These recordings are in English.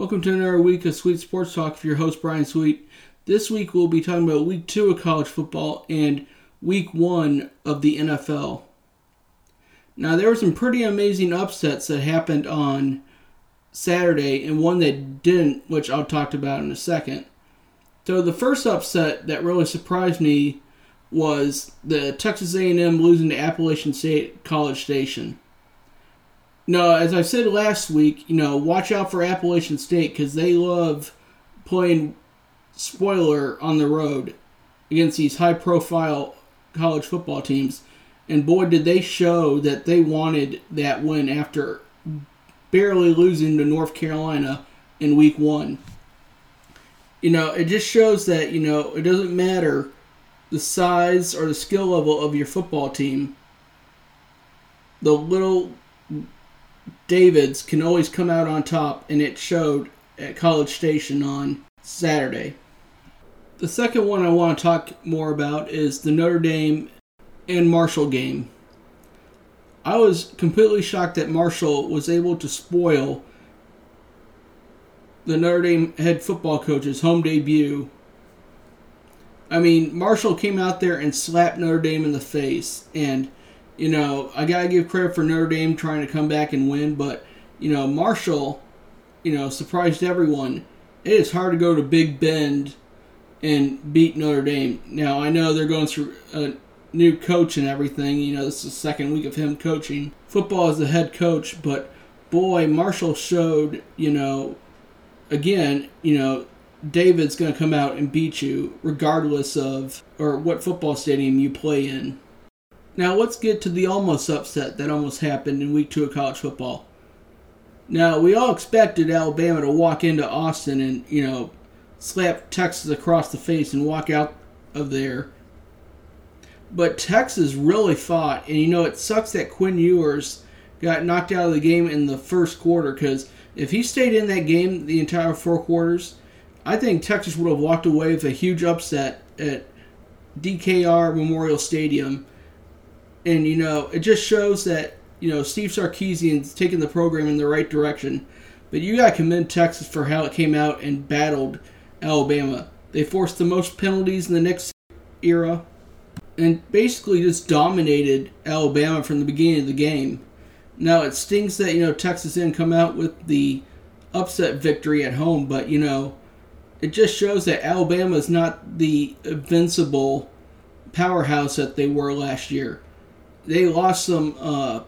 Welcome to another week of Sweet Sports Talk for your host Brian Sweet. This week we'll be talking about week two of college football and week one of the NFL. Now there were some pretty amazing upsets that happened on Saturday and one that didn't, which I'll talk about in a second. So the first upset that really surprised me was the Texas A&M losing to Appalachian State College Station. No, as I said last week, you know, watch out for Appalachian State because they love playing spoiler on the road against these high profile college football teams. And boy, did they show that they wanted that win after barely losing to North Carolina in week one. You know, it just shows that, you know, it doesn't matter the size or the skill level of your football team. The little Davids can always come out on top, and it showed at College Station on Saturday. The second one I want to talk more about is the Notre Dame and Marshall game. I was completely shocked that Marshall was able to spoil the Notre Dame head football coach's home debut. I mean, Marshall came out there and slapped Notre Dame in the face, and you know, I gotta give credit for Notre Dame trying to come back and win, but you know, Marshall, you know, surprised everyone. It is hard to go to Big Bend and beat Notre Dame. Now I know they're going through a new coach and everything. You know, this is the second week of him coaching football as the head coach, but boy, Marshall showed, you know, again, you know, David's going to come out and beat you regardless of or what football stadium you play in. Now let's get to the almost upset that almost happened in week two of college football. Now we all expected Alabama to walk into Austin and you know slap Texas across the face and walk out of there. But Texas really fought, and you know it sucks that Quinn Ewers got knocked out of the game in the first quarter because if he stayed in that game the entire four quarters, I think Texas would have walked away with a huge upset at DKR Memorial Stadium and you know it just shows that you know Steve Sarkisian's taking the program in the right direction. But you gotta commend Texas for how it came out and battled Alabama. They forced the most penalties in the next era, and basically just dominated Alabama from the beginning of the game. Now it stings that you know Texas didn't come out with the upset victory at home, but you know it just shows that Alabama is not the invincible powerhouse that they were last year they lost some uh,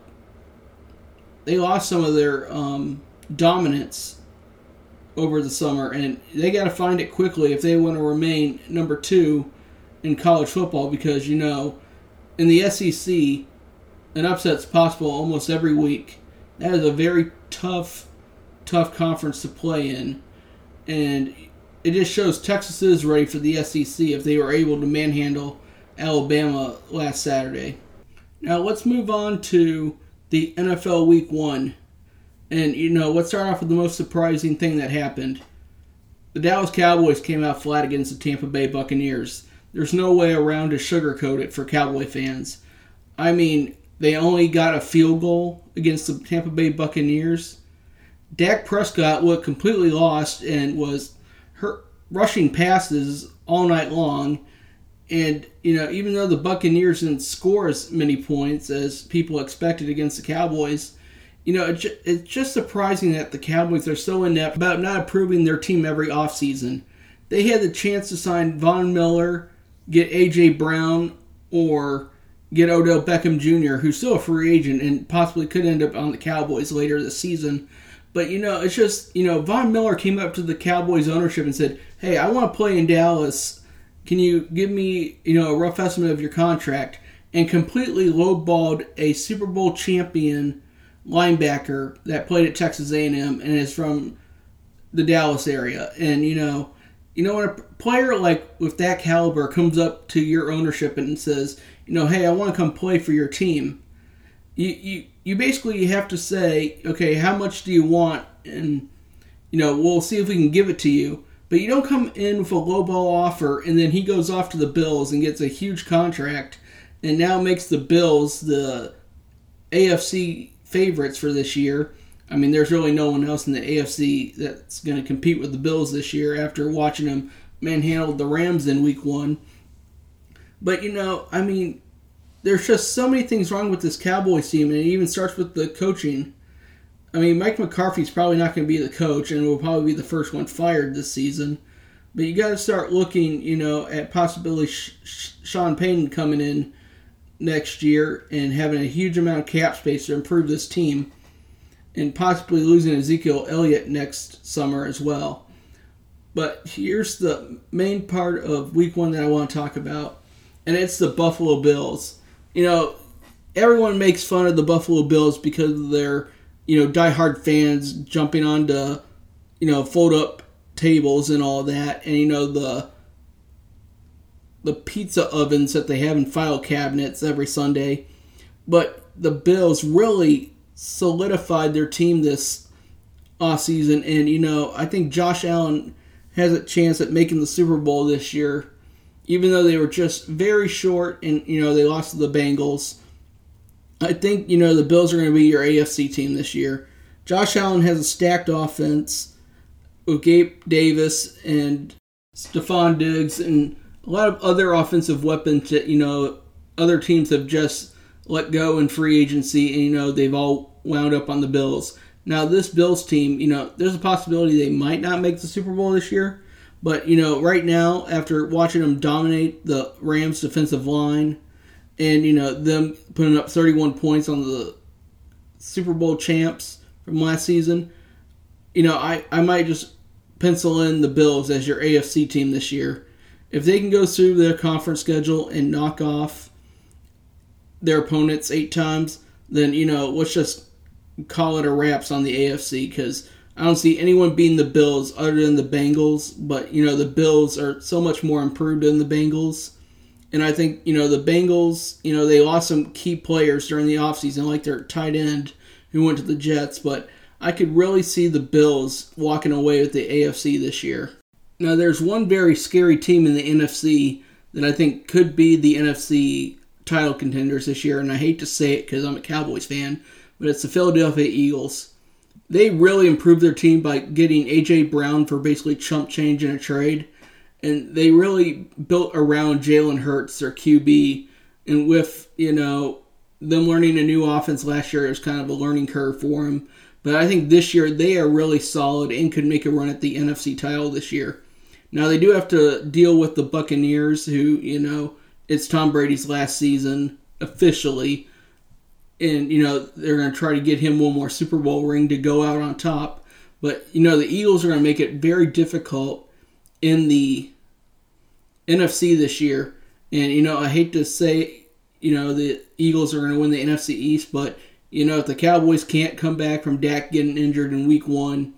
they lost some of their um, dominance over the summer, and they got to find it quickly if they want to remain number two in college football. Because you know, in the SEC, an upset's possible almost every week. That is a very tough, tough conference to play in, and it just shows Texas is ready for the SEC if they were able to manhandle Alabama last Saturday. Now let's move on to the NFL Week One, and you know let's start off with the most surprising thing that happened. The Dallas Cowboys came out flat against the Tampa Bay Buccaneers. There's no way around to sugarcoat it for Cowboy fans. I mean, they only got a field goal against the Tampa Bay Buccaneers. Dak Prescott looked completely lost and was rushing passes all night long and you know, even though the Buccaneers didn't score as many points as people expected against the Cowboys, you know, it's just surprising that the Cowboys are so inept about not improving their team every offseason. They had the chance to sign Von Miller, get A.J. Brown, or get Odell Beckham Jr., who's still a free agent and possibly could end up on the Cowboys later this season. But, you know, it's just, you know, Von Miller came up to the Cowboys ownership and said, hey, I want to play in Dallas can you give me, you know, a rough estimate of your contract? And completely lowballed a Super Bowl champion linebacker that played at Texas A&M and is from the Dallas area. And you know, you know when a player like with that caliber comes up to your ownership and says, you know, hey, I want to come play for your team. You you you basically have to say, okay, how much do you want? And you know, we'll see if we can give it to you. But you don't come in with a low ball offer and then he goes off to the Bills and gets a huge contract and now makes the Bills the AFC favorites for this year I mean, there's really no one else in the AFC that's going to compete with the Bills this year after watching them manhandle the Rams in week one. But, you know, I mean, there's just so many things wrong with this Cowboys team, and it even starts with the coaching. I mean, Mike McCarthy's probably not going to be the coach, and will probably be the first one fired this season. But you got to start looking, you know, at possibly Sean Payton coming in next year and having a huge amount of cap space to improve this team and possibly losing Ezekiel Elliott next summer as well. But here's the main part of week one that I want to talk about, and it's the Buffalo Bills. You know, everyone makes fun of the Buffalo Bills because of their, you know, diehard fans jumping onto, you know, fold up tables and all that, and you know the the pizza ovens that they have in file cabinets every Sunday. But the Bills really solidified their team this offseason. And, you know, I think Josh Allen has a chance at making the Super Bowl this year, even though they were just very short and, you know, they lost to the Bengals. I think, you know, the Bills are going to be your AFC team this year. Josh Allen has a stacked offense with Gabe Davis and Stefon Diggs and a lot of other offensive weapons that, you know, other teams have just let go in free agency and, you know, they've all wound up on the Bills. Now, this Bills team, you know, there's a possibility they might not make the Super Bowl this year. But, you know, right now, after watching them dominate the Rams' defensive line and, you know, them putting up 31 points on the Super Bowl champs from last season, you know, I, I might just pencil in the Bills as your AFC team this year. If they can go through their conference schedule and knock off their opponents eight times, then, you know, let's just call it a wraps on the AFC because I don't see anyone beating the Bills other than the Bengals. But you know the Bills are so much more improved than the Bengals, and I think you know the Bengals. You know they lost some key players during the offseason, like their tight end who went to the Jets. But I could really see the Bills walking away with the AFC this year. Now there's one very scary team in the NFC that I think could be the NFC title contenders this year, and I hate to say it because I'm a Cowboys fan but it's the Philadelphia Eagles. They really improved their team by getting A.J. Brown for basically chump change in a trade. And they really built around Jalen Hurts, their QB. And with, you know, them learning a new offense last year, it was kind of a learning curve for them. But I think this year they are really solid and could make a run at the NFC title this year. Now they do have to deal with the Buccaneers, who, you know, it's Tom Brady's last season officially and you know they're going to try to get him one more Super Bowl ring to go out on top. But you know the Eagles are going to make it very difficult in the NFC this year. And you know I hate to say you know the Eagles are going to win the NFC East, but you know if the Cowboys can't come back from Dak getting injured in Week One,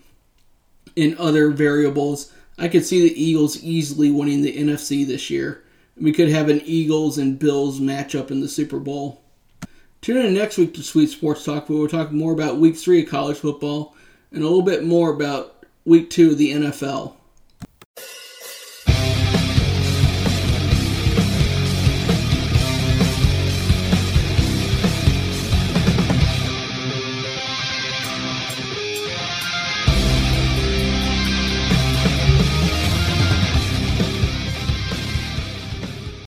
and other variables, I could see the Eagles easily winning the NFC this year. We could have an Eagles and Bills matchup in the Super Bowl. Tune in next week to Sweet Sports Talk, where we'll talk more about week three of college football and a little bit more about week two of the NFL.